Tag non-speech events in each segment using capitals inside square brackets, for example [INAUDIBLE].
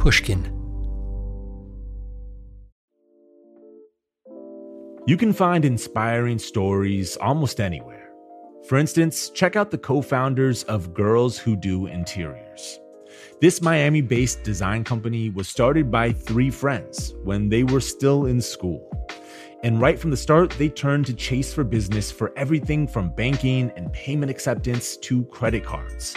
Pushkin. You can find inspiring stories almost anywhere. For instance, check out the co founders of Girls Who Do Interiors. This Miami based design company was started by three friends when they were still in school. And right from the start, they turned to Chase for Business for everything from banking and payment acceptance to credit cards.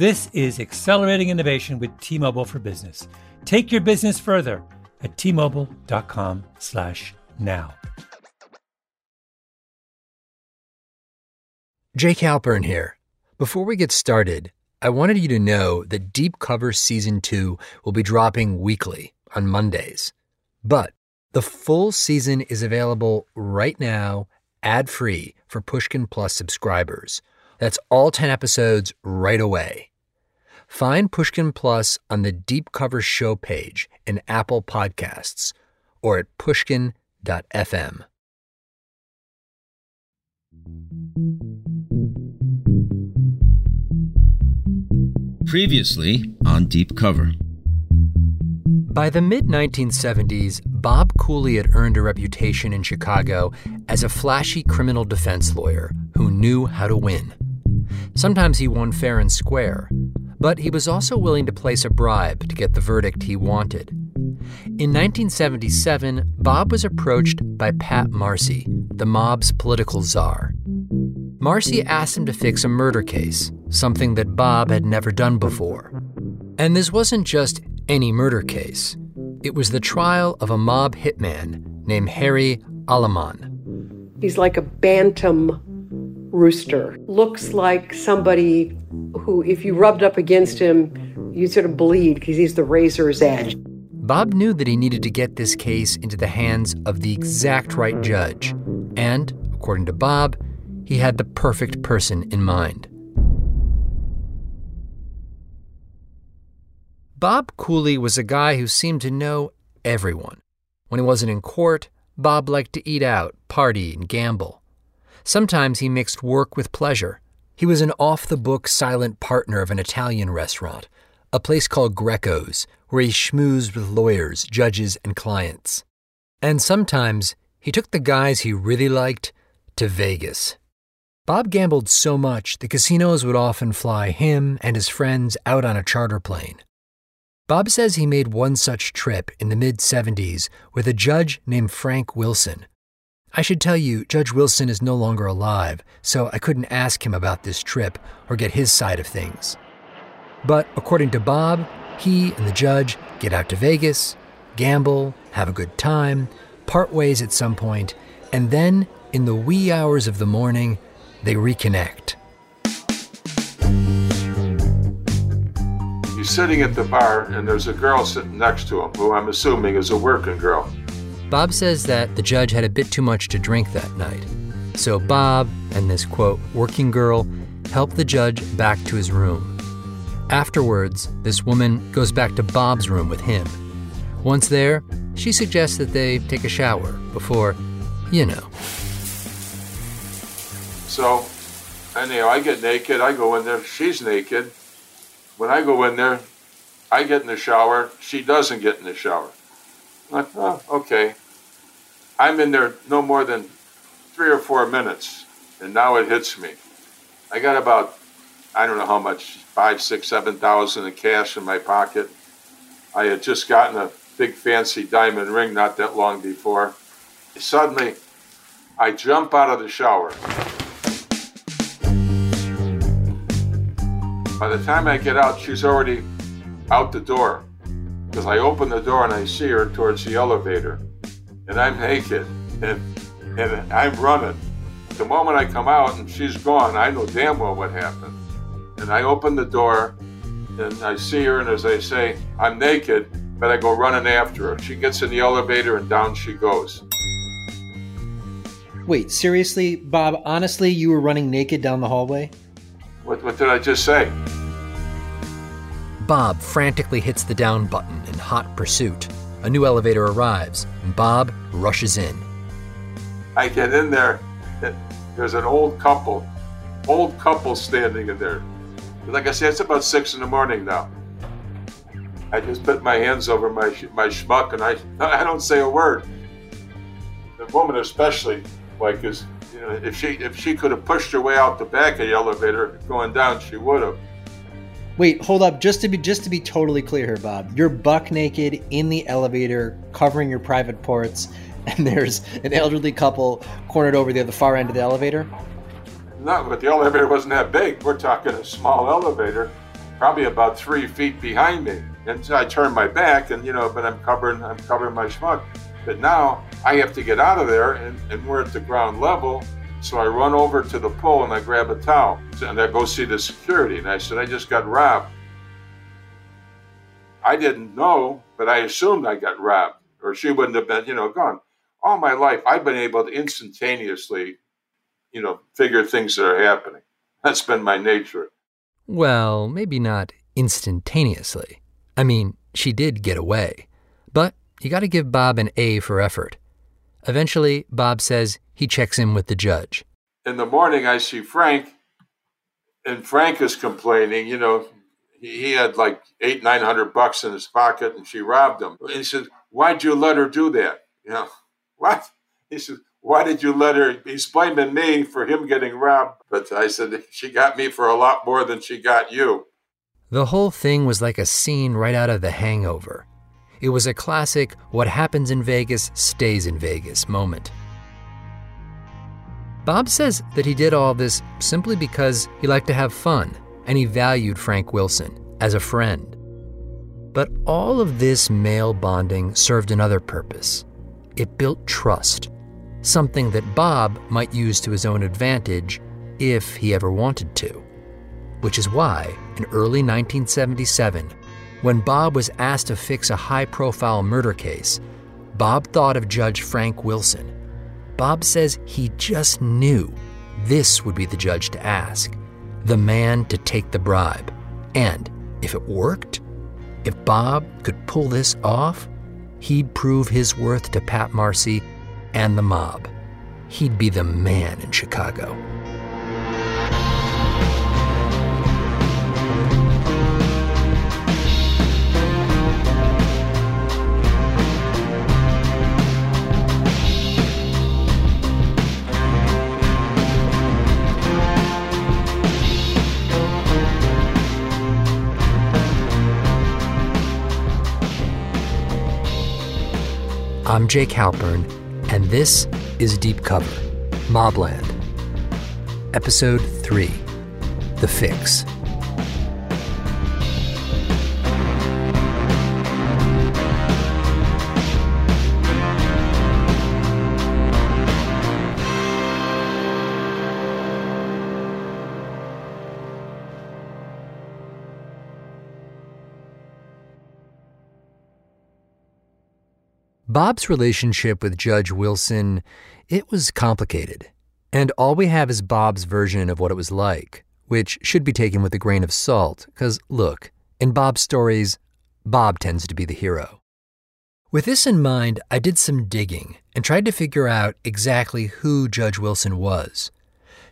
This is accelerating innovation with T-Mobile for Business. Take your business further at t-mobile.com/now. Jake Halpern here. Before we get started, I wanted you to know that Deep Cover Season 2 will be dropping weekly on Mondays. But the full season is available right now, ad free, for Pushkin Plus subscribers. That's all 10 episodes right away. Find Pushkin Plus on the Deep Cover Show page in Apple Podcasts or at pushkin.fm. Previously on Deep Cover. By the mid 1970s, Bob Cooley had earned a reputation in Chicago as a flashy criminal defense lawyer who knew how to win. Sometimes he won fair and square, but he was also willing to place a bribe to get the verdict he wanted. In 1977, Bob was approached by Pat Marcy, the mob's political czar. Marcy asked him to fix a murder case, something that Bob had never done before. And this wasn't just any murder case, it was the trial of a mob hitman named Harry Aleman. He's like a bantam rooster. Looks like somebody who, if you rubbed up against him, you'd sort of bleed because he's the razor's edge. Bob knew that he needed to get this case into the hands of the exact right judge. And, according to Bob, he had the perfect person in mind. Bob Cooley was a guy who seemed to know everyone. When he wasn't in court, Bob liked to eat out, party, and gamble. Sometimes he mixed work with pleasure. He was an off the book silent partner of an Italian restaurant, a place called Greco's, where he schmoozed with lawyers, judges, and clients. And sometimes he took the guys he really liked to Vegas. Bob gambled so much the casinos would often fly him and his friends out on a charter plane. Bob says he made one such trip in the mid 70s with a judge named Frank Wilson. I should tell you, Judge Wilson is no longer alive, so I couldn't ask him about this trip or get his side of things. But according to Bob, he and the judge get out to Vegas, gamble, have a good time, part ways at some point, and then, in the wee hours of the morning, they reconnect. He's sitting at the bar, and there's a girl sitting next to him, who I'm assuming is a working girl. Bob says that the judge had a bit too much to drink that night. So Bob and this quote, working girl, help the judge back to his room. Afterwards, this woman goes back to Bob's room with him. Once there, she suggests that they take a shower before, you know. So, anyhow, I get naked. I go in there. She's naked. When I go in there, I get in the shower. She doesn't get in the shower. Like, oh, okay. I'm in there no more than three or four minutes, and now it hits me. I got about, I don't know how much, five, six, seven thousand in cash in my pocket. I had just gotten a big fancy diamond ring not that long before. Suddenly, I jump out of the shower. By the time I get out, she's already out the door. Because I open the door and I see her towards the elevator. And I'm naked and, and I'm running. The moment I come out and she's gone, I know damn well what happened. And I open the door and I see her, and as I say, I'm naked, but I go running after her. She gets in the elevator and down she goes. Wait, seriously, Bob, honestly, you were running naked down the hallway? What, what did I just say? Bob frantically hits the down button in hot pursuit. A new elevator arrives, and Bob rushes in. I get in there, and there's an old couple, old couple standing in there. Like I said, it's about six in the morning now. I just put my hands over my my schmuck, and I [LAUGHS] I don't say a word. The woman especially, like, is you know, if she if she could have pushed her way out the back of the elevator going down, she would have. Wait, hold up. Just to be just to be totally clear here, Bob, you're buck naked in the elevator, covering your private parts, [LAUGHS] and there's an elderly couple cornered over there, the other far end of the elevator. No, but the elevator wasn't that big. We're talking a small elevator, probably about three feet behind me. And so I turn my back, and you know, but I'm covering I'm covering my schmuck. But now I have to get out of there, and, and we're at the ground level. So I run over to the pole and I grab a towel and I go see the security. And I said, I just got robbed. I didn't know, but I assumed I got robbed, or she wouldn't have been, you know, gone. All my life, I've been able to instantaneously, you know, figure things that are happening. That's been my nature. Well, maybe not instantaneously. I mean, she did get away. But you got to give Bob an A for effort. Eventually, Bob says he checks in with the judge. In the morning, I see Frank, and Frank is complaining, you know, he had like eight, nine hundred bucks in his pocket and she robbed him. And he said, Why'd you let her do that? You know, [LAUGHS] what? He said, Why did you let her? He's blaming me for him getting robbed. But I said, [LAUGHS] She got me for a lot more than she got you. The whole thing was like a scene right out of The Hangover. It was a classic what happens in Vegas stays in Vegas moment. Bob says that he did all this simply because he liked to have fun and he valued Frank Wilson as a friend. But all of this male bonding served another purpose. It built trust, something that Bob might use to his own advantage if he ever wanted to. Which is why, in early 1977, when Bob was asked to fix a high profile murder case, Bob thought of Judge Frank Wilson. Bob says he just knew this would be the judge to ask, the man to take the bribe. And if it worked, if Bob could pull this off, he'd prove his worth to Pat Marcy and the mob. He'd be the man in Chicago. I'm Jake Halpern, and this is Deep Cover Mobland. Episode 3 The Fix. Bob's relationship with Judge Wilson, it was complicated. And all we have is Bob's version of what it was like, which should be taken with a grain of salt, because look, in Bob's stories, Bob tends to be the hero. With this in mind, I did some digging and tried to figure out exactly who Judge Wilson was.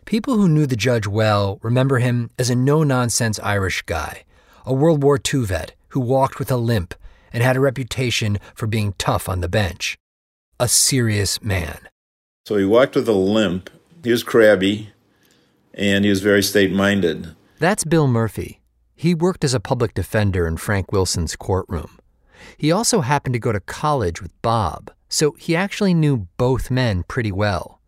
People who knew the judge well remember him as a no nonsense Irish guy, a World War II vet who walked with a limp and had a reputation for being tough on the bench. A serious man. So he walked with a limp. He was crabby, and he was very state minded. That's Bill Murphy. He worked as a public defender in Frank Wilson's courtroom. He also happened to go to college with Bob, so he actually knew both men pretty well.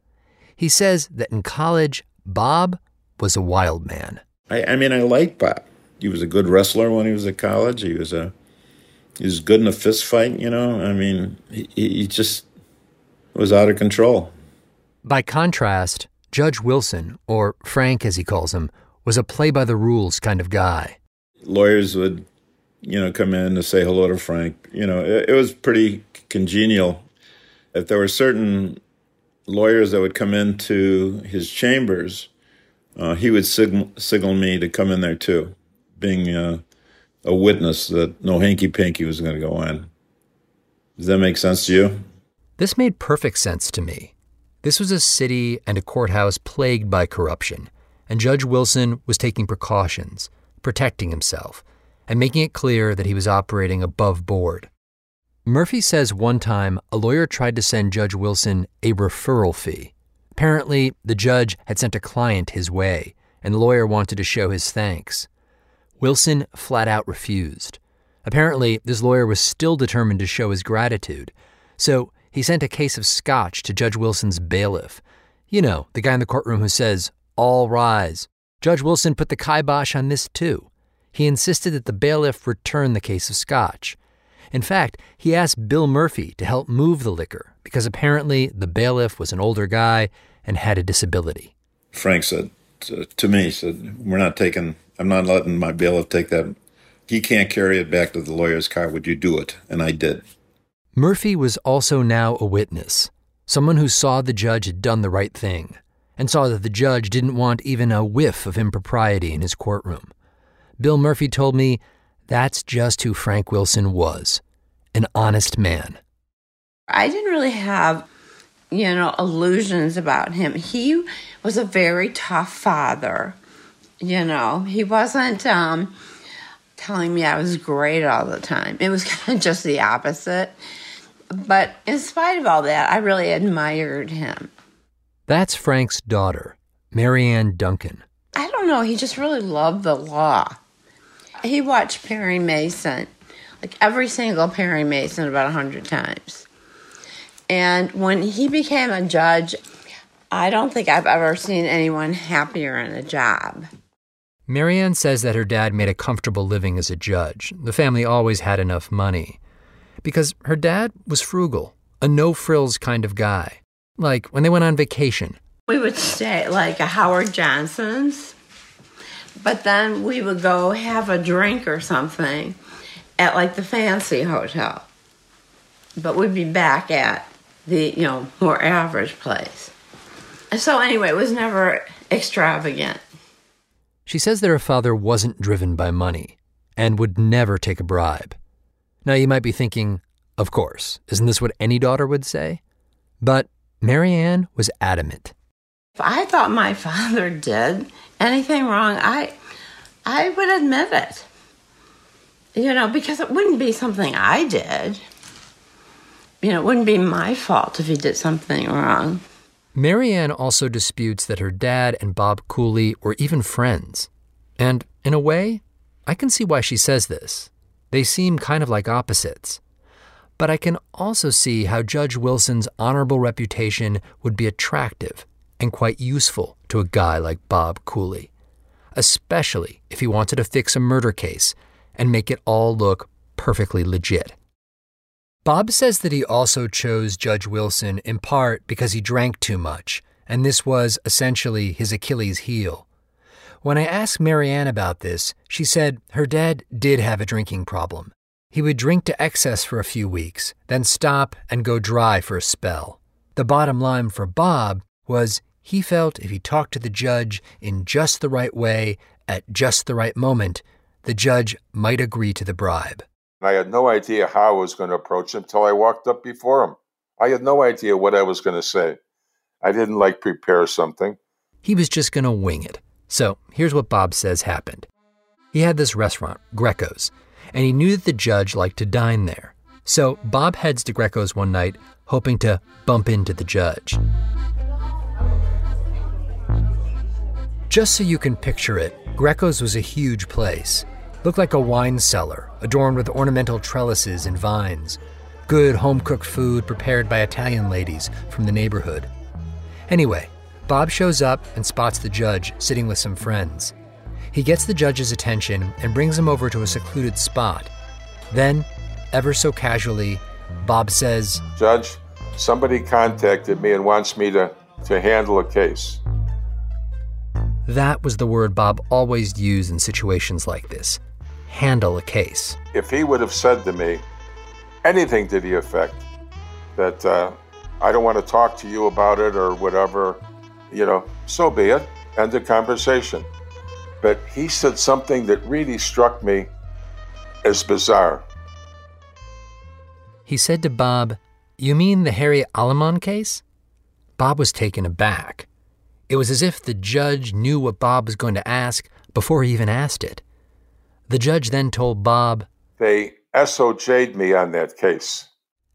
He says that in college, Bob was a wild man. I, I mean, I liked Bob. He was a good wrestler when he was at college. He was a he was good in a fist fight. You know, I mean, he, he just was out of control. By contrast, Judge Wilson, or Frank as he calls him, was a play by the rules kind of guy. Lawyers would, you know, come in to say hello to Frank. You know, it, it was pretty congenial. If there were certain lawyers that would come into his chambers, uh, he would signal, signal me to come in there too, being uh, a witness that no hanky panky was going to go on. Does that make sense to you? This made perfect sense to me. This was a city and a courthouse plagued by corruption, and Judge Wilson was taking precautions, protecting himself, and making it clear that he was operating above board. Murphy says one time a lawyer tried to send Judge Wilson a referral fee. Apparently, the judge had sent a client his way, and the lawyer wanted to show his thanks. Wilson flat out refused. Apparently, this lawyer was still determined to show his gratitude, so he sent a case of scotch to Judge Wilson's bailiff. You know, the guy in the courtroom who says, All rise. Judge Wilson put the kibosh on this too. He insisted that the bailiff return the case of scotch. In fact, he asked Bill Murphy to help move the liquor because apparently the bailiff was an older guy and had a disability. Frank said to, to me, said, We're not taking, I'm not letting my bailiff take that. He can't carry it back to the lawyer's car. Would you do it? And I did. Murphy was also now a witness, someone who saw the judge had done the right thing, and saw that the judge didn't want even a whiff of impropriety in his courtroom. Bill Murphy told me that's just who Frank Wilson was an honest man. I didn't really have, you know, illusions about him. He was a very tough father. You know, he wasn't um, telling me I was great all the time. It was [LAUGHS] kind of just the opposite. But in spite of all that, I really admired him. That's Frank's daughter, Marianne Duncan. I don't know, he just really loved the law. He watched Perry Mason, like every single Perry Mason, about a hundred times. And when he became a judge, I don't think I've ever seen anyone happier in a job. Marianne says that her dad made a comfortable living as a judge. The family always had enough money because her dad was frugal, a no frills kind of guy. Like when they went on vacation. We would stay at like a Howard Johnson's, but then we would go have a drink or something at like the fancy hotel. But we'd be back at the, you know, more average place. So anyway, it was never extravagant. She says that her father wasn't driven by money and would never take a bribe. Now, you might be thinking, of course, isn't this what any daughter would say? But Marianne was adamant. If I thought my [LAUGHS] father did anything wrong, I, I would admit it. You know, because it wouldn't be something I did. You know, it wouldn't be my fault if he did something wrong. Marianne also disputes that her dad and Bob Cooley were even friends. And in a way, I can see why she says this. They seem kind of like opposites. But I can also see how Judge Wilson's honorable reputation would be attractive and quite useful to a guy like Bob Cooley, especially if he wanted to fix a murder case and make it all look perfectly legit. Bob says that he also chose Judge Wilson in part because he drank too much, and this was essentially his Achilles heel. When I asked Marianne about this, she said her dad did have a drinking problem. He would drink to excess for a few weeks, then stop and go dry for a spell. The bottom line for Bob was he felt if he talked to the judge in just the right way at just the right moment, the judge might agree to the bribe. I had no idea how I was going to approach him until I walked up before him. I had no idea what I was going to say. I didn't like prepare something. He was just going to wing it. So here's what Bob says happened. He had this restaurant, Greco's, and he knew that the judge liked to dine there. So Bob heads to Greco's one night, hoping to bump into the judge. Just so you can picture it, Greco's was a huge place. Looked like a wine cellar, adorned with ornamental trellises and vines. good home cooked food prepared by Italian ladies from the neighborhood. Anyway, Bob shows up and spots the judge sitting with some friends. He gets the judge's attention and brings him over to a secluded spot. Then, ever so casually, Bob says, Judge, somebody contacted me and wants me to, to handle a case. That was the word Bob always used in situations like this handle a case. If he would have said to me anything to the effect that uh, I don't want to talk to you about it or whatever, you know, so be it. End the conversation. But he said something that really struck me as bizarre. He said to Bob, You mean the Harry Aleman case? Bob was taken aback. It was as if the judge knew what Bob was going to ask before he even asked it. The judge then told Bob, They SOJ'd me on that case.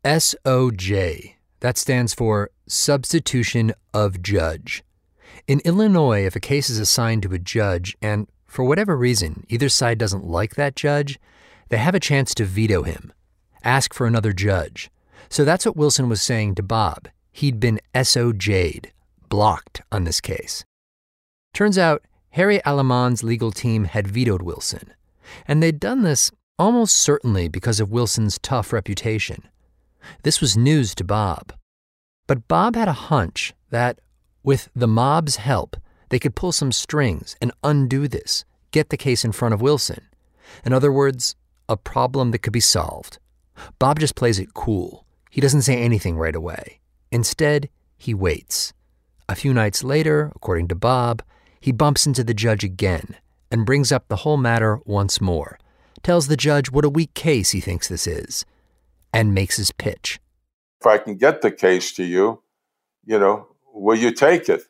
SOJ. That stands for Substitution of Judge. In Illinois, if a case is assigned to a judge and, for whatever reason, either side doesn't like that judge, they have a chance to veto him, ask for another judge. So that's what Wilson was saying to Bob. He'd been SOJ'd, blocked on this case. Turns out, Harry Aleman's legal team had vetoed Wilson, and they'd done this almost certainly because of Wilson's tough reputation. This was news to Bob. But Bob had a hunch that, with the mob's help, they could pull some strings and undo this, get the case in front of Wilson. In other words, a problem that could be solved. Bob just plays it cool. He doesn't say anything right away. Instead, he waits. A few nights later, according to Bob, he bumps into the judge again and brings up the whole matter once more, tells the judge what a weak case he thinks this is, and makes his pitch. If I can get the case to you, you know, will you take it?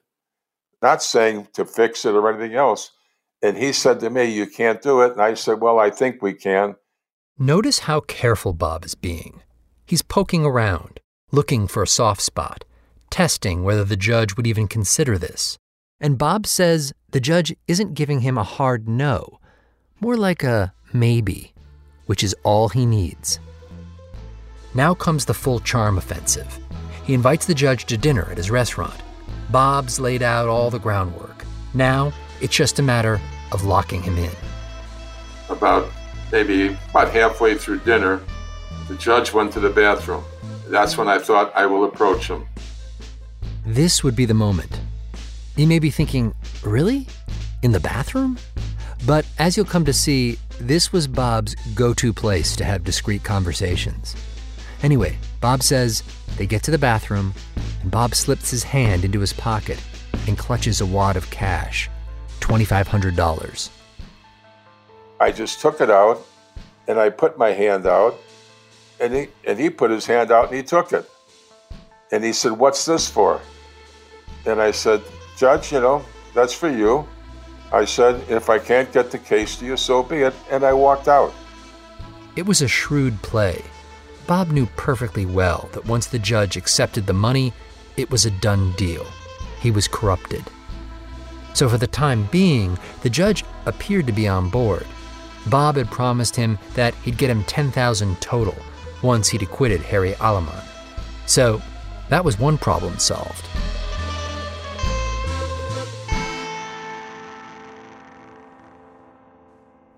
Not saying to fix it or anything else. And he said to me, You can't do it. And I said, Well, I think we can. Notice how careful Bob is being. He's poking around, looking for a soft spot, testing whether the judge would even consider this. And Bob says the judge isn't giving him a hard no, more like a maybe, which is all he needs. Now comes the full charm offensive. He invites the judge to dinner at his restaurant. Bob's laid out all the groundwork. Now it's just a matter of locking him in. About maybe about halfway through dinner, the judge went to the bathroom. That's when I thought I will approach him. This would be the moment. You may be thinking, really? In the bathroom? But as you'll come to see, this was Bob's go to place to have discreet conversations. Anyway, Bob says they get to the bathroom, and Bob slips his hand into his pocket and clutches a wad of cash $2,500. I just took it out and I put my hand out and he and he put his hand out and he took it. And he said, What's this for? And I said, Judge, you know, that's for you. I said, if I can't get the case to you, so be it. And I walked out. It was a shrewd play. Bob knew perfectly well that once the judge accepted the money, it was a done deal. He was corrupted. So for the time being, the judge appeared to be on board. Bob had promised him that he'd get him 10,000 total once he'd acquitted Harry Aleman. So that was one problem solved.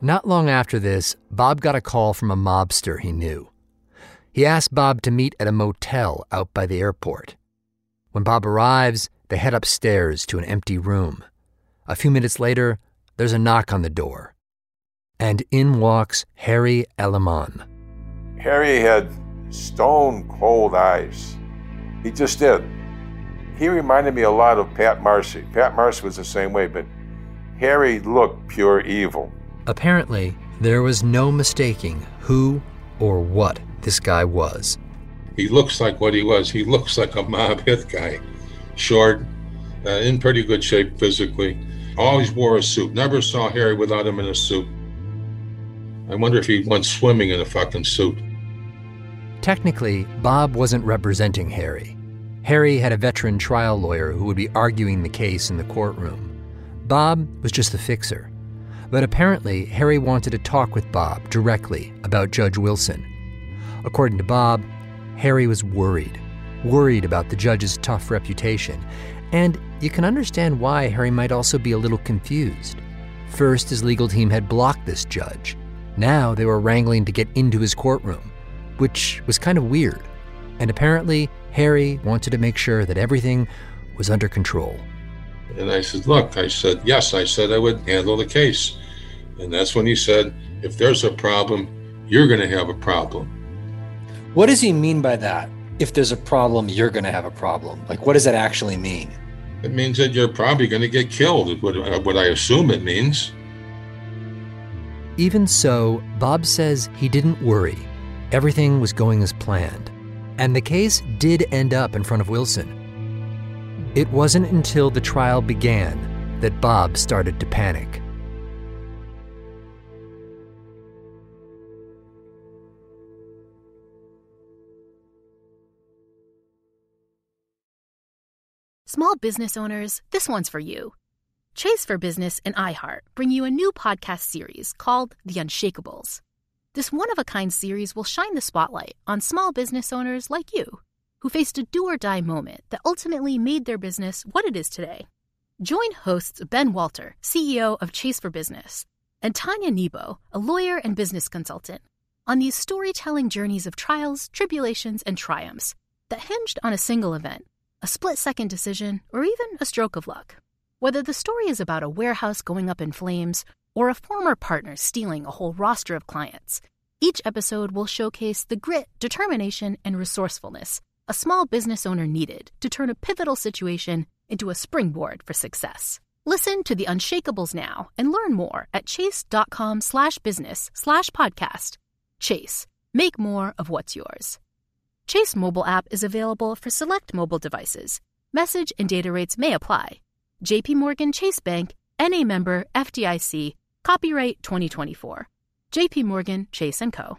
Not long after this, Bob got a call from a mobster he knew. He asked Bob to meet at a motel out by the airport. When Bob arrives, they head upstairs to an empty room. A few minutes later, there's a knock on the door. And in walks Harry Aleman. Harry had stone cold eyes. He just did. He reminded me a lot of Pat Marcy. Pat Marcy was the same way, but Harry looked pure evil. Apparently, there was no mistaking who or what this guy was. He looks like what he was. He looks like a mob hit guy. Short, uh, in pretty good shape physically. Always wore a suit. Never saw Harry without him in a suit. I wonder if he went swimming in a fucking suit. Technically, Bob wasn't representing Harry. Harry had a veteran trial lawyer who would be arguing the case in the courtroom. Bob was just the fixer. But apparently, Harry wanted to talk with Bob directly about Judge Wilson. According to Bob, Harry was worried, worried about the judge's tough reputation. And you can understand why Harry might also be a little confused. First, his legal team had blocked this judge. Now they were wrangling to get into his courtroom, which was kind of weird. And apparently, Harry wanted to make sure that everything was under control. And I said, Look, I said, yes, I said I would handle the case. And that's when he said, If there's a problem, you're going to have a problem. What does he mean by that? If there's a problem, you're going to have a problem. Like, what does that actually mean? It means that you're probably going to get killed, is what, uh, what I assume it means. Even so, Bob says he didn't worry. Everything was going as planned. And the case did end up in front of Wilson. It wasn't until the trial began that Bob started to panic. Small business owners, this one's for you. Chase for Business and iHeart bring you a new podcast series called The Unshakables. This one of a kind series will shine the spotlight on small business owners like you who faced a do or die moment that ultimately made their business what it is today. Join hosts Ben Walter, CEO of Chase for Business, and Tanya Nebo, a lawyer and business consultant, on these storytelling journeys of trials, tribulations, and triumphs that hinged on a single event, a split second decision, or even a stroke of luck. Whether the story is about a warehouse going up in flames or a former partner stealing a whole roster of clients, each episode will showcase the grit, determination, and resourcefulness a small business owner needed to turn a pivotal situation into a springboard for success. Listen to the Unshakables now and learn more at chase.com slash business slash podcast. Chase, make more of what's yours. Chase mobile app is available for select mobile devices. Message and data rates may apply. JP Morgan Chase Bank, NA member FDIC, copyright 2024. JP Morgan Chase & Co.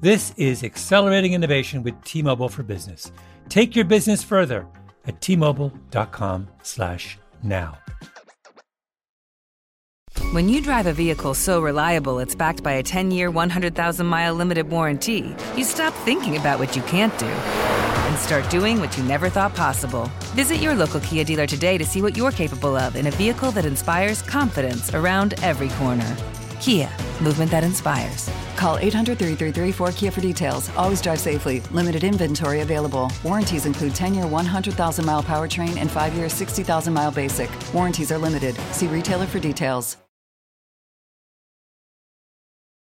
This is accelerating innovation with T-Mobile for Business. Take your business further at t-mobile.com/now. When you drive a vehicle so reliable it's backed by a 10-year, 100,000-mile limited warranty, you stop thinking about what you can't do and start doing what you never thought possible. Visit your local Kia dealer today to see what you're capable of in a vehicle that inspires confidence around every corner. Kia, movement that inspires. Call 800 333 4KIA for details. Always drive safely. Limited inventory available. Warranties include 10 year 100,000 mile powertrain and 5 year 60,000 mile basic. Warranties are limited. See retailer for details.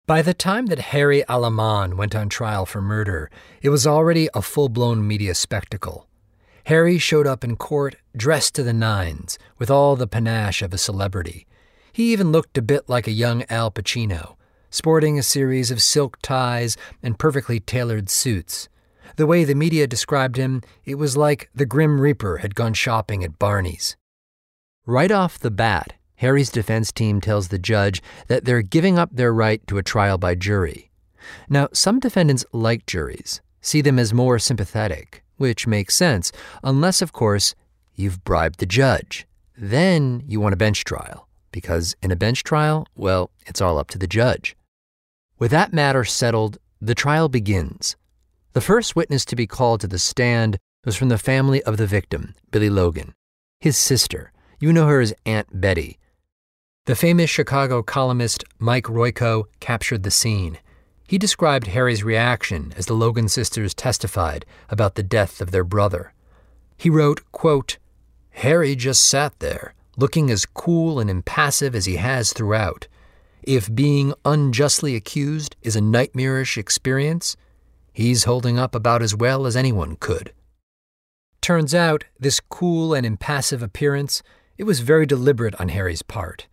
By the time that Harry Aleman went on trial for murder, it was already a full blown media spectacle. Harry showed up in court dressed to the nines, with all the panache of a celebrity. He even looked a bit like a young Al Pacino, sporting a series of silk ties and perfectly tailored suits. The way the media described him, it was like the Grim Reaper had gone shopping at Barney's. Right off the bat, Harry's defense team tells the judge that they're giving up their right to a trial by jury. Now, some defendants like juries, see them as more sympathetic, which makes sense, unless, of course, you've bribed the judge. Then you want a bench trial, because in a bench trial, well, it's all up to the judge. With that matter settled, the trial begins. The first witness to be called to the stand was from the family of the victim, Billy Logan, his sister. You know her as Aunt Betty. The famous Chicago columnist Mike Royko captured the scene. He described Harry's reaction as the Logan sisters testified about the death of their brother. He wrote, quote, Harry just sat there, looking as cool and impassive as he has throughout. If being unjustly accused is a nightmarish experience, he's holding up about as well as anyone could. Turns out, this cool and impassive appearance, it was very deliberate on Harry's part.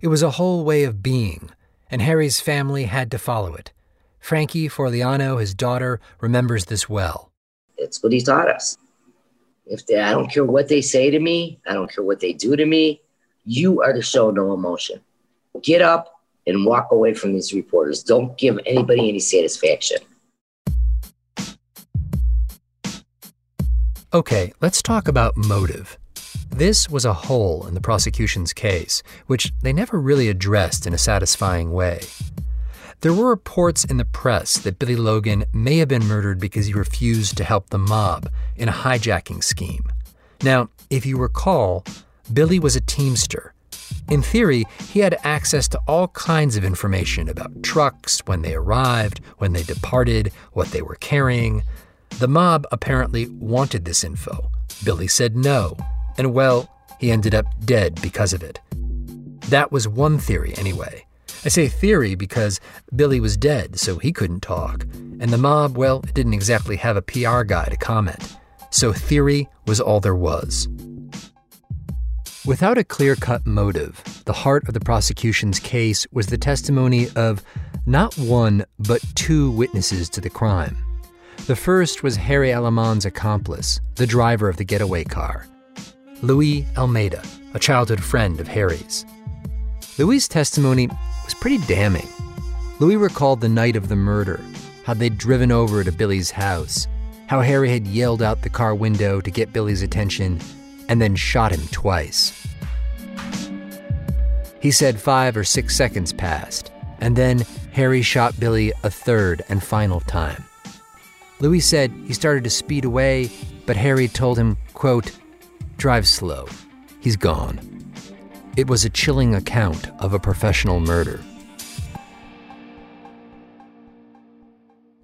It was a whole way of being, and Harry's family had to follow it. Frankie Forliano, his daughter, remembers this well. It's what he taught us. If they, I don't care what they say to me, I don't care what they do to me, you are to show no emotion. Get up and walk away from these reporters. Don't give anybody any satisfaction. Okay, let's talk about motive. This was a hole in the prosecution's case, which they never really addressed in a satisfying way. There were reports in the press that Billy Logan may have been murdered because he refused to help the mob in a hijacking scheme. Now, if you recall, Billy was a Teamster. In theory, he had access to all kinds of information about trucks, when they arrived, when they departed, what they were carrying. The mob apparently wanted this info. Billy said no, and well, he ended up dead because of it. That was one theory, anyway. I say theory because Billy was dead, so he couldn't talk. And the mob, well, it didn't exactly have a PR guy to comment. So theory was all there was. Without a clear cut motive, the heart of the prosecution's case was the testimony of not one, but two witnesses to the crime. The first was Harry Aleman's accomplice, the driver of the getaway car, Louis Almeida, a childhood friend of Harry's. Louis's testimony was pretty damning. Louis recalled the night of the murder, how they'd driven over to Billy's house, how Harry had yelled out the car window to get Billy's attention, and then shot him twice. He said five or six seconds passed, and then Harry shot Billy a third and final time. Louis said he started to speed away, but Harry told him, quote, drive slow. He's gone. It was a chilling account of a professional murder.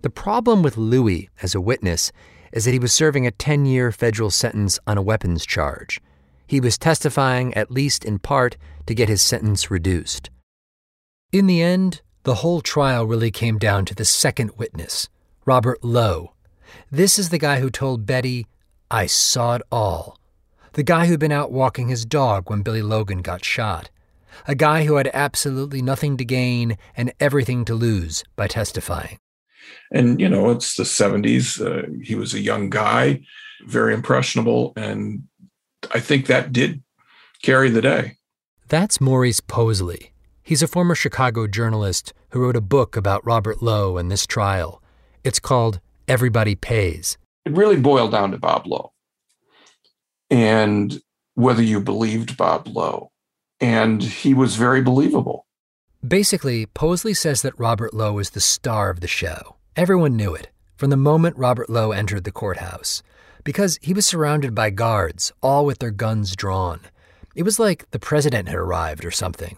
The problem with Louis as a witness is that he was serving a 10 year federal sentence on a weapons charge. He was testifying, at least in part, to get his sentence reduced. In the end, the whole trial really came down to the second witness, Robert Lowe. This is the guy who told Betty, I saw it all. The guy who'd been out walking his dog when Billy Logan got shot. A guy who had absolutely nothing to gain and everything to lose by testifying. And, you know, it's the 70s. Uh, he was a young guy, very impressionable. And I think that did carry the day. That's Maurice Possley. He's a former Chicago journalist who wrote a book about Robert Lowe and this trial. It's called Everybody Pays. It really boiled down to Bob Lowe and whether you believed Bob Lowe. And he was very believable. Basically, Possley says that Robert Lowe is the star of the show. Everyone knew it from the moment Robert Lowe entered the courthouse, because he was surrounded by guards, all with their guns drawn. It was like the president had arrived or something.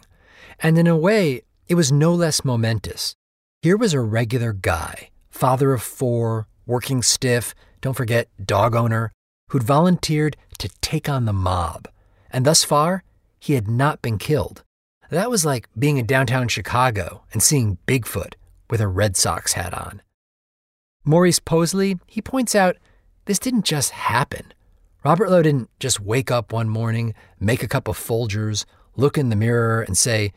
And in a way, it was no less momentous. Here was a regular guy, father of four, working stiff, don't forget, dog owner, who'd volunteered to take on the mob. And thus far, he had not been killed. That was like being in downtown Chicago and seeing Bigfoot with a Red Sox hat on. Maurice Possley, he points out this didn't just happen. Robert Lowe didn't just wake up one morning, make a cup of Folgers, look in the mirror, and say,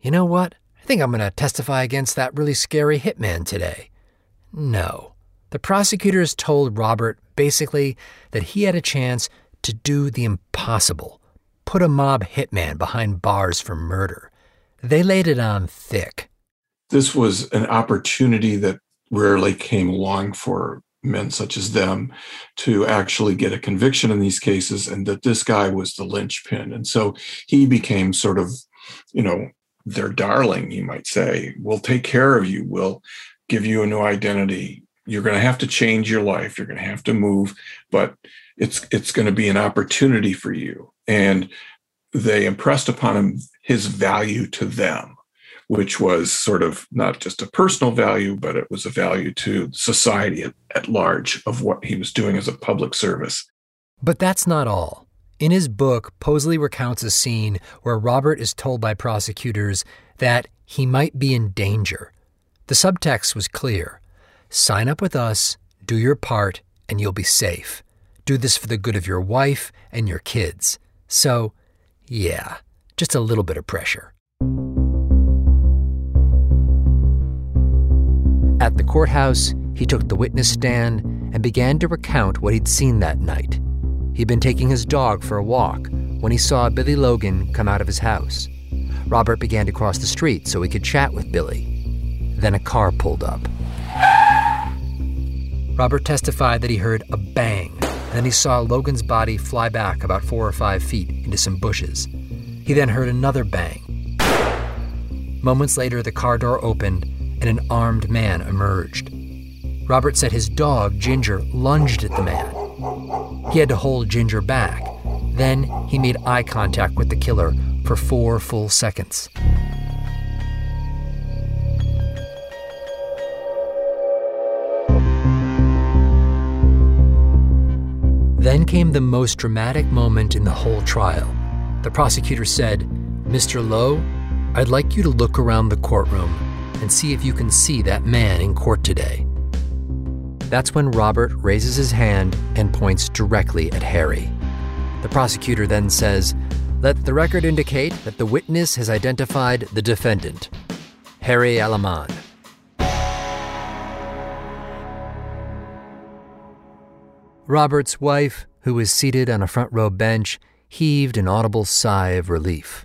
You know what? I think I'm going to testify against that really scary hitman today. No. The prosecutors told Robert basically that he had a chance to do the impossible put a mob hitman behind bars for murder. They laid it on thick. This was an opportunity that rarely came along for men such as them to actually get a conviction in these cases, and that this guy was the linchpin. And so he became sort of, you know, their darling, you might say. We'll take care of you. We'll give you a new identity. You're going to have to change your life. You're going to have to move, but it's it's going to be an opportunity for you. And they impressed upon him his value to them which was sort of not just a personal value but it was a value to society at, at large of what he was doing as a public service. But that's not all. In his book Possley recounts a scene where robert is told by prosecutors that he might be in danger. The subtext was clear. Sign up with us do your part and you'll be safe do this for the good of your wife and your kids. So, yeah, just a little bit of pressure. At the courthouse, he took the witness stand and began to recount what he'd seen that night. He'd been taking his dog for a walk when he saw Billy Logan come out of his house. Robert began to cross the street so he could chat with Billy. Then a car pulled up. Robert testified that he heard a bang, and then he saw Logan's body fly back about four or five feet into some bushes. He then heard another bang. Moments later, the car door opened and an armed man emerged. Robert said his dog, Ginger, lunged at the man. He had to hold Ginger back. Then he made eye contact with the killer for four full seconds. Then came the most dramatic moment in the whole trial. The prosecutor said, Mr. Lowe, I'd like you to look around the courtroom and see if you can see that man in court today. That's when Robert raises his hand and points directly at Harry. The prosecutor then says, Let the record indicate that the witness has identified the defendant, Harry Aleman. Robert's wife, who was seated on a front row bench, heaved an audible sigh of relief.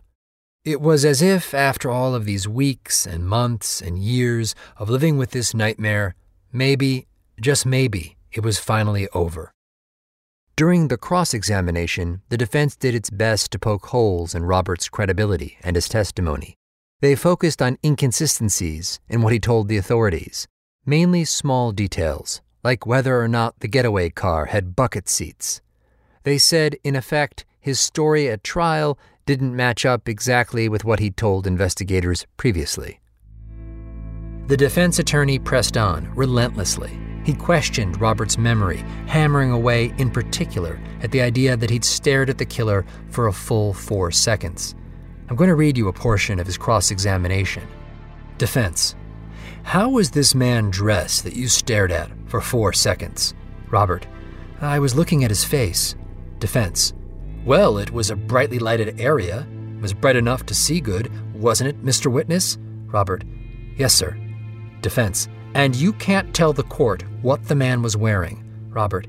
It was as if, after all of these weeks and months and years of living with this nightmare, maybe, just maybe, it was finally over. During the cross examination, the defense did its best to poke holes in Robert's credibility and his testimony. They focused on inconsistencies in what he told the authorities, mainly small details, like whether or not the getaway car had bucket seats. They said, in effect, his story at trial didn't match up exactly with what he'd told investigators previously. The defense attorney pressed on relentlessly. He questioned Robert's memory, hammering away in particular at the idea that he'd stared at the killer for a full four seconds. I'm going to read you a portion of his cross examination. Defense How was this man dressed that you stared at for four seconds? Robert I was looking at his face. Defense well, it was a brightly lighted area. It was bright enough to see good, wasn't it, Mr. Witness? Robert. Yes, sir. Defense. And you can't tell the court what the man was wearing. Robert.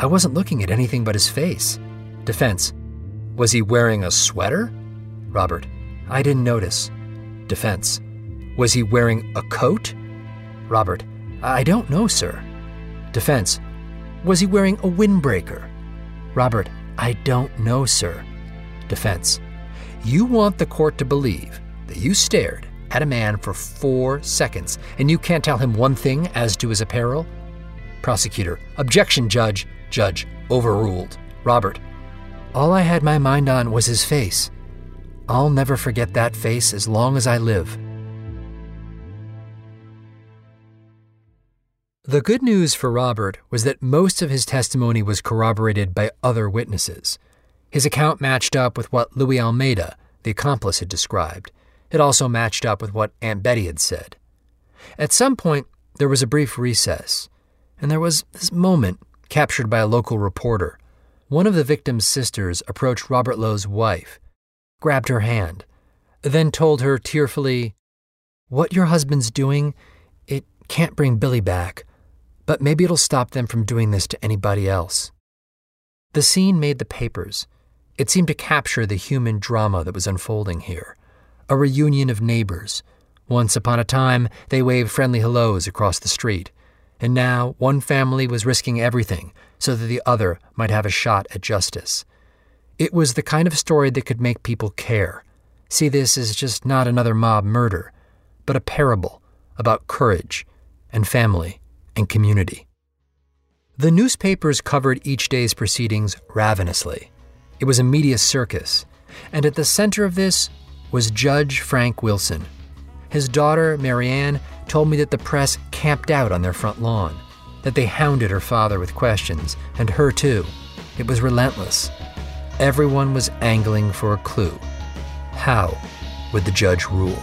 I wasn't looking at anything but his face. Defense. Was he wearing a sweater? Robert. I didn't notice. Defense. Was he wearing a coat? Robert. I don't know, sir. Defense. Was he wearing a windbreaker? Robert. I don't know, sir. Defense. You want the court to believe that you stared at a man for four seconds and you can't tell him one thing as to his apparel? Prosecutor. Objection, Judge. Judge. Overruled. Robert. All I had my mind on was his face. I'll never forget that face as long as I live. The good news for Robert was that most of his testimony was corroborated by other witnesses. His account matched up with what Louis Almeida, the accomplice, had described. It also matched up with what Aunt Betty had said. At some point, there was a brief recess, and there was this moment captured by a local reporter. One of the victim's sisters approached Robert Lowe's wife, grabbed her hand, then told her tearfully, What your husband's doing, it can't bring Billy back but maybe it'll stop them from doing this to anybody else. The scene made the papers. It seemed to capture the human drama that was unfolding here a reunion of neighbors. Once upon a time, they waved friendly hellos across the street, and now one family was risking everything so that the other might have a shot at justice. It was the kind of story that could make people care. See this as just not another mob murder, but a parable about courage and family and community. The newspapers covered each day's proceedings ravenously. It was a media circus, and at the center of this was Judge Frank Wilson. His daughter, Marianne, told me that the press camped out on their front lawn, that they hounded her father with questions, and her too. It was relentless. Everyone was angling for a clue. How would the judge rule?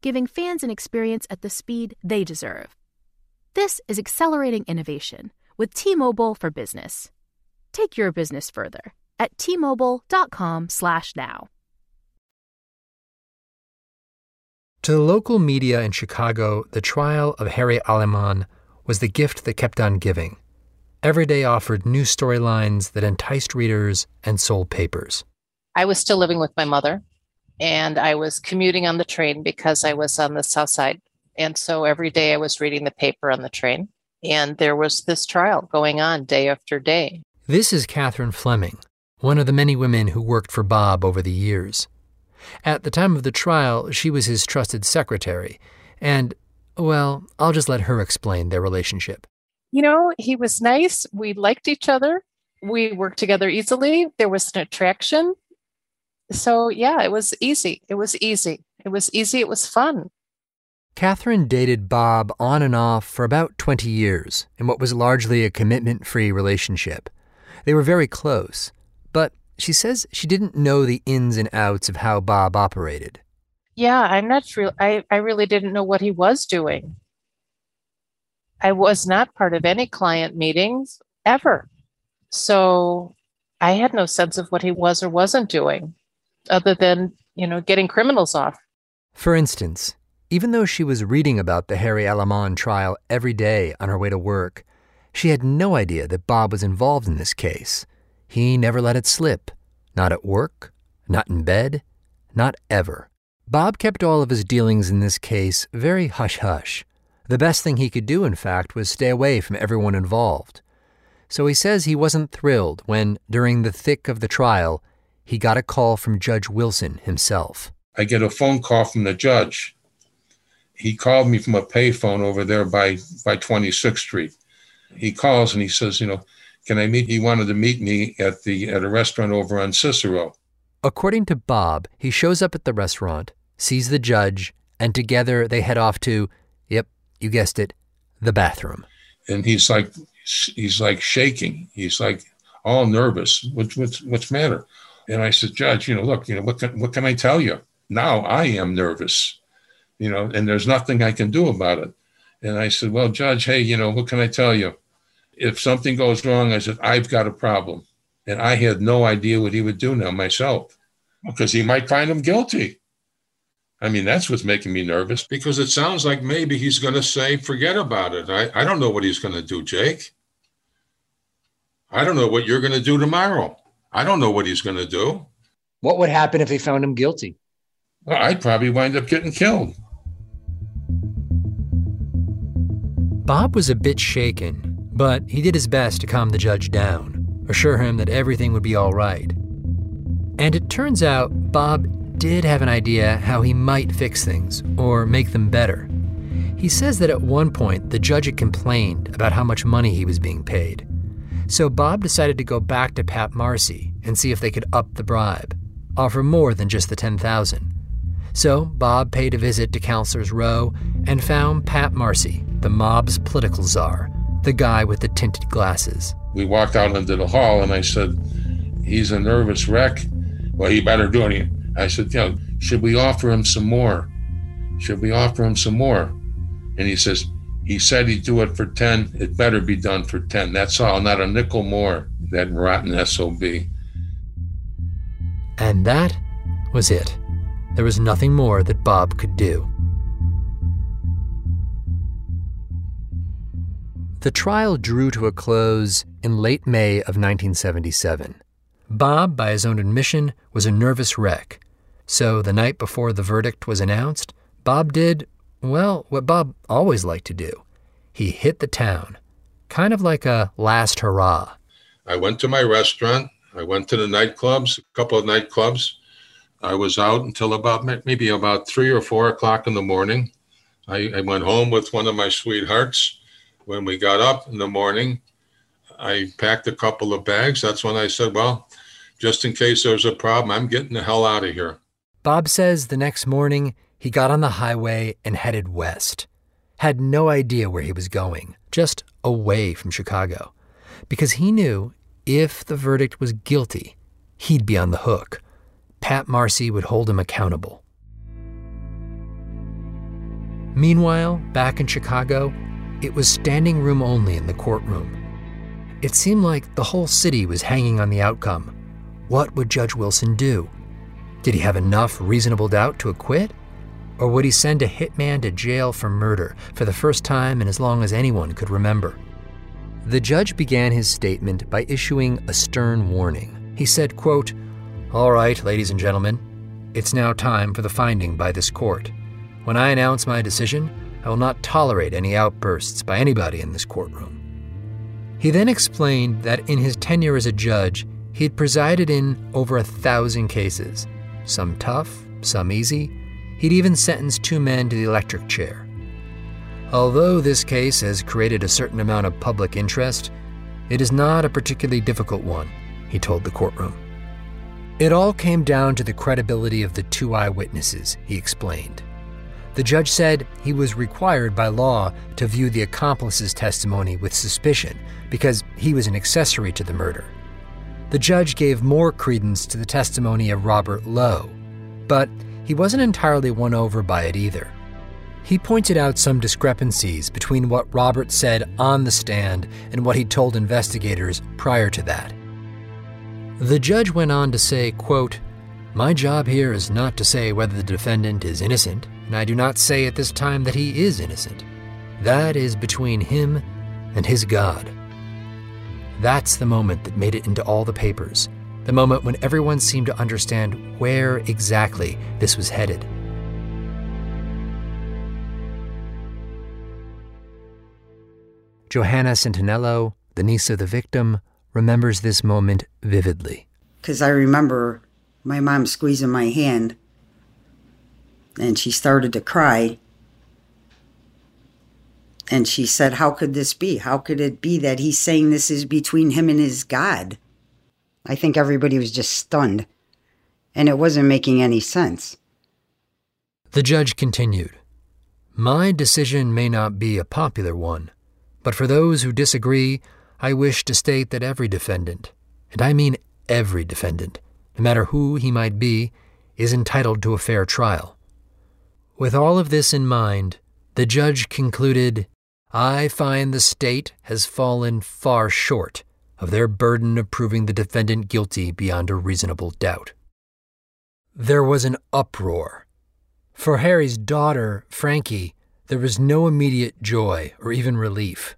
giving fans an experience at the speed they deserve. This is accelerating innovation with T-Mobile for Business. Take your business further at t-mobile.com/now. To the local media in Chicago, the trial of Harry Aleman was the gift that kept on giving. Every day offered new storylines that enticed readers and sold papers. I was still living with my mother and I was commuting on the train because I was on the south side. And so every day I was reading the paper on the train, and there was this trial going on day after day. This is Catherine Fleming, one of the many women who worked for Bob over the years. At the time of the trial, she was his trusted secretary, and, well, I'll just let her explain their relationship. You know, he was nice. We liked each other. We worked together easily. There was an attraction so yeah, it was easy. It was easy. It was easy. It was fun. Catherine dated Bob on and off for about 20 years in what was largely a commitment free relationship. They were very close, but she says she didn't know the ins and outs of how Bob operated. Yeah, I'm not real. I, I really didn't know what he was doing. I was not part of any client meetings ever. So I had no sense of what he was or wasn't doing other than, you know, getting criminals off. For instance, even though she was reading about the Harry Aleman trial every day on her way to work, she had no idea that Bob was involved in this case. He never let it slip. Not at work, not in bed, not ever. Bob kept all of his dealings in this case very hush hush. The best thing he could do, in fact, was stay away from everyone involved. So he says he wasn't thrilled when, during the thick of the trial, he got a call from Judge Wilson himself. I get a phone call from the judge. He called me from a payphone over there by, by 26th Street. He calls and he says, you know, can I meet? He wanted to meet me at the at a restaurant over on Cicero. According to Bob, he shows up at the restaurant, sees the judge, and together they head off to, yep, you guessed it, the bathroom. And he's like, he's like shaking. He's like all nervous. What's what's what's matter? And I said, Judge, you know, look, you know, what can, what can I tell you? Now I am nervous, you know, and there's nothing I can do about it. And I said, Well, Judge, hey, you know, what can I tell you? If something goes wrong, I said, I've got a problem. And I had no idea what he would do now myself because he might find him guilty. I mean, that's what's making me nervous because it sounds like maybe he's going to say, forget about it. I, I don't know what he's going to do, Jake. I don't know what you're going to do tomorrow. I don't know what he's going to do. What would happen if they found him guilty? Well, I'd probably wind up getting killed. Bob was a bit shaken, but he did his best to calm the judge down, assure him that everything would be all right. And it turns out Bob did have an idea how he might fix things or make them better. He says that at one point the judge had complained about how much money he was being paid. So Bob decided to go back to Pat Marcy and see if they could up the bribe, offer more than just the 10,000. So Bob paid a visit to Counselor's Row and found Pat Marcy, the mob's political czar, the guy with the tinted glasses. We walked out into the hall and I said, He's a nervous wreck. Well, he better do it. I said, You know, should we offer him some more? Should we offer him some more? And he says, He said he'd do it for 10. It better be done for 10. That's all, not a nickel more. That rotten SOB. And that was it. There was nothing more that Bob could do. The trial drew to a close in late May of 1977. Bob, by his own admission, was a nervous wreck. So the night before the verdict was announced, Bob did, well, what Bob always liked to do. He hit the town, kind of like a last hurrah. I went to my restaurant. I went to the nightclubs, a couple of nightclubs. I was out until about maybe about three or four o'clock in the morning. I, I went home with one of my sweethearts. When we got up in the morning, I packed a couple of bags. That's when I said, Well, just in case there's a problem, I'm getting the hell out of here. Bob says the next morning he got on the highway and headed west. Had no idea where he was going, just away from Chicago. Because he knew if the verdict was guilty, he'd be on the hook. Pat Marcy would hold him accountable. Meanwhile, back in Chicago, it was standing room only in the courtroom. It seemed like the whole city was hanging on the outcome. What would Judge Wilson do? Did he have enough reasonable doubt to acquit? Or would he send a hitman to jail for murder for the first time in as long as anyone could remember? The judge began his statement by issuing a stern warning. He said, quote, All right, ladies and gentlemen, it's now time for the finding by this court. When I announce my decision, I will not tolerate any outbursts by anybody in this courtroom. He then explained that in his tenure as a judge, he had presided in over a thousand cases, some tough, some easy. He'd even sentenced two men to the electric chair. Although this case has created a certain amount of public interest, it is not a particularly difficult one, he told the courtroom. It all came down to the credibility of the two eyewitnesses, he explained. The judge said he was required by law to view the accomplice's testimony with suspicion because he was an accessory to the murder. The judge gave more credence to the testimony of Robert Lowe, but he wasn't entirely won over by it either. He pointed out some discrepancies between what Robert said on the stand and what he told investigators prior to that. The judge went on to say, quote, My job here is not to say whether the defendant is innocent, and I do not say at this time that he is innocent. That is between him and his God. That's the moment that made it into all the papers, the moment when everyone seemed to understand where exactly this was headed. Johanna Centinello, the niece of the victim, remembers this moment vividly. Because I remember my mom squeezing my hand and she started to cry. And she said, How could this be? How could it be that he's saying this is between him and his God? I think everybody was just stunned, and it wasn't making any sense. The judge continued My decision may not be a popular one, but for those who disagree, I wish to state that every defendant, and I mean every defendant, no matter who he might be, is entitled to a fair trial. With all of this in mind, the judge concluded I find the state has fallen far short of their burden of proving the defendant guilty beyond a reasonable doubt. There was an uproar. For Harry's daughter, Frankie, there was no immediate joy or even relief.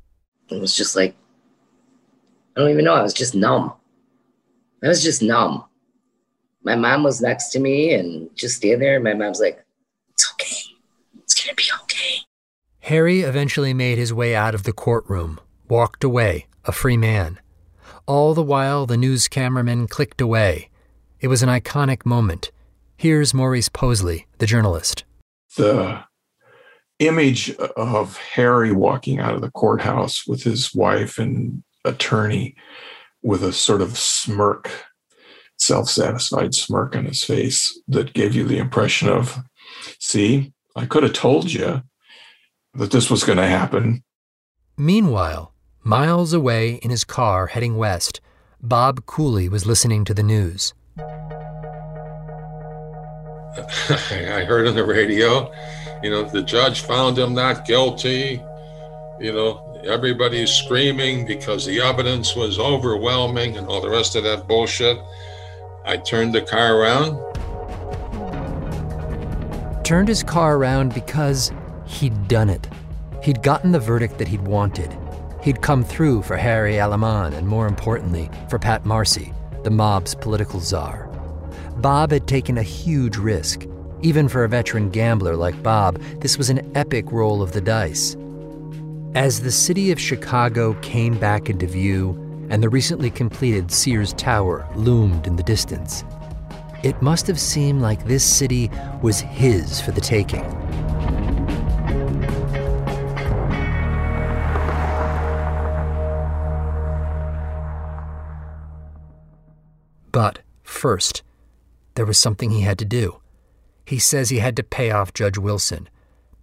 It was just like, I don't even know. I was just numb. I was just numb. My mom was next to me and just stand there. And my mom's like, it's okay. It's going to be okay. Harry eventually made his way out of the courtroom, walked away, a free man. All the while, the news cameramen clicked away. It was an iconic moment. Here's Maurice Possley, the journalist. The image of Harry walking out of the courthouse with his wife and attorney with a sort of smirk, self satisfied smirk on his face that gave you the impression of See, I could have told you that this was going to happen. Meanwhile, miles away in his car heading west, Bob Cooley was listening to the news. [LAUGHS] I heard on the radio, you know, the judge found him not guilty. You know, everybody's screaming because the evidence was overwhelming and all the rest of that bullshit. I turned the car around. Turned his car around because he'd done it. He'd gotten the verdict that he'd wanted. He'd come through for Harry Aleman and, more importantly, for Pat Marcy, the mob's political czar. Bob had taken a huge risk. Even for a veteran gambler like Bob, this was an epic roll of the dice. As the city of Chicago came back into view and the recently completed Sears Tower loomed in the distance, it must have seemed like this city was his for the taking. But first, there was something he had to do. He says he had to pay off Judge Wilson,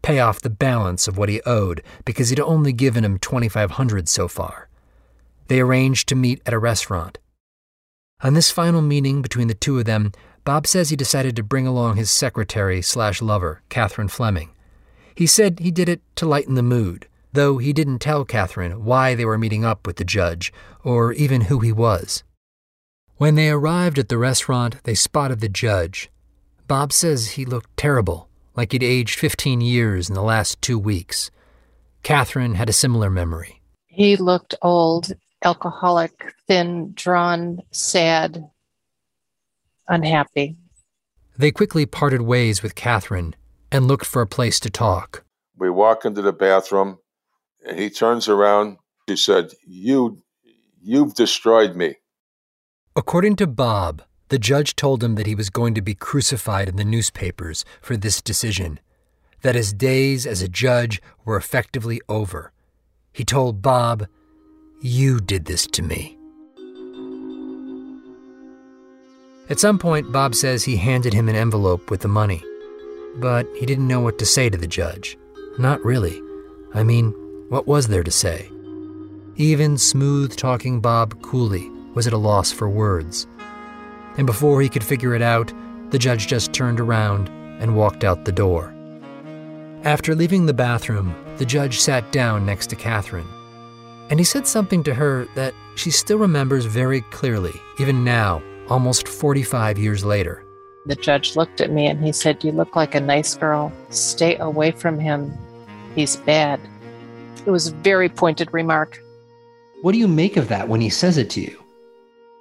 pay off the balance of what he owed because he'd only given him 2500 so far. They arranged to meet at a restaurant. On this final meeting between the two of them, Bob says he decided to bring along his secretary slash lover, Catherine Fleming. He said he did it to lighten the mood, though he didn't tell Catherine why they were meeting up with the judge or even who he was. When they arrived at the restaurant, they spotted the judge. Bob says he looked terrible, like he'd aged 15 years in the last two weeks. Catherine had a similar memory. He looked old, alcoholic, thin, drawn, sad, unhappy. They quickly parted ways with Catherine and looked for a place to talk. We walk into the bathroom, and he turns around. He said, "You, you've destroyed me." According to Bob, the judge told him that he was going to be crucified in the newspapers for this decision, that his days as a judge were effectively over. He told Bob, You did this to me. At some point, Bob says he handed him an envelope with the money, but he didn't know what to say to the judge. Not really. I mean, what was there to say? Even smooth talking Bob Cooley was at a loss for words. And before he could figure it out, the judge just turned around and walked out the door. After leaving the bathroom, the judge sat down next to Catherine. And he said something to her that she still remembers very clearly, even now, almost 45 years later. The judge looked at me and he said, You look like a nice girl. Stay away from him. He's bad. It was a very pointed remark. What do you make of that when he says it to you?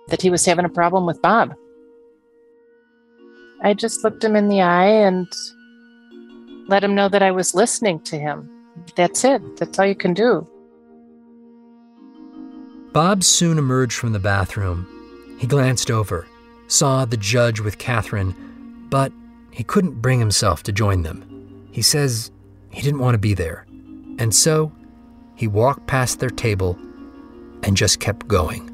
That he was having a problem with Bob. I just looked him in the eye and let him know that I was listening to him. That's it. That's all you can do. Bob soon emerged from the bathroom. He glanced over, saw the judge with Catherine, but he couldn't bring himself to join them. He says he didn't want to be there. And so he walked past their table and just kept going.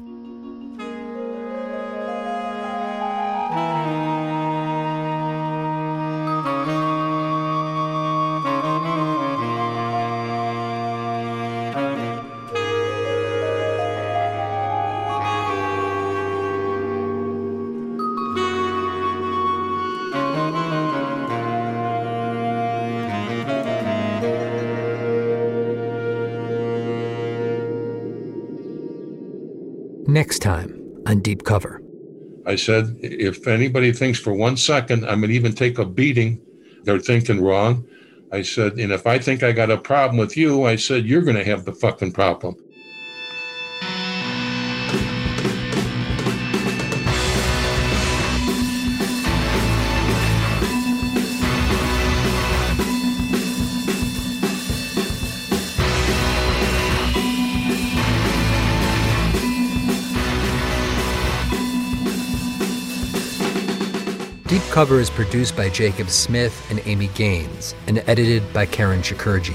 Next time on Deep Cover. I said, if anybody thinks for one second I'm going to even take a beating, they're thinking wrong. I said, and if I think I got a problem with you, I said, you're going to have the fucking problem. Cover is produced by Jacob Smith and Amy Gaines and edited by Karen Shakerdge.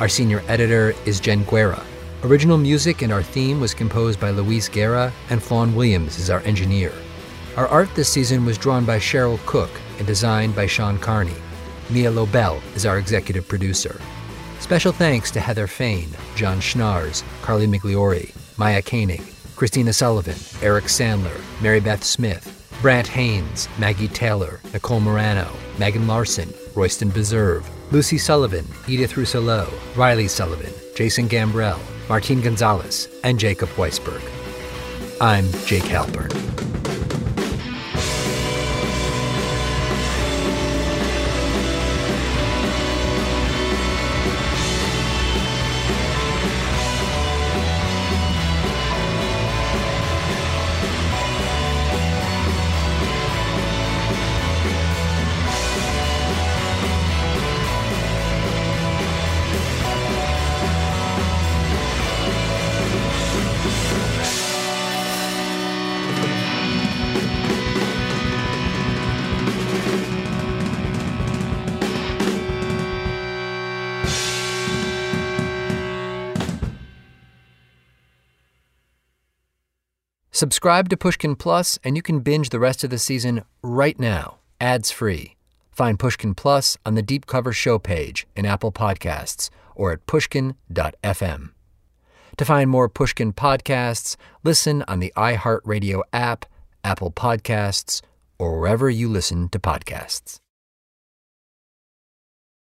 Our senior editor is Jen Guerra. Original music and our theme was composed by Luis Guerra, and Fawn Williams is our engineer. Our art this season was drawn by Cheryl Cook and designed by Sean Carney. Mia Lobel is our executive producer. Special thanks to Heather Fain, John Schnars, Carly Migliori, Maya Koenig, Christina Sullivan, Eric Sandler, Mary Beth Smith, Brant Haynes, Maggie Taylor, Nicole Morano, Megan Larson, Royston Beserve, Lucy Sullivan, Edith Rousselot, Riley Sullivan, Jason Gambrell, Martine Gonzalez, and Jacob Weisberg. I'm Jake Halpern. Subscribe to Pushkin Plus, and you can binge the rest of the season right now, ads free. Find Pushkin Plus on the Deep Cover Show page in Apple Podcasts or at pushkin.fm. To find more Pushkin podcasts, listen on the iHeartRadio app, Apple Podcasts, or wherever you listen to podcasts.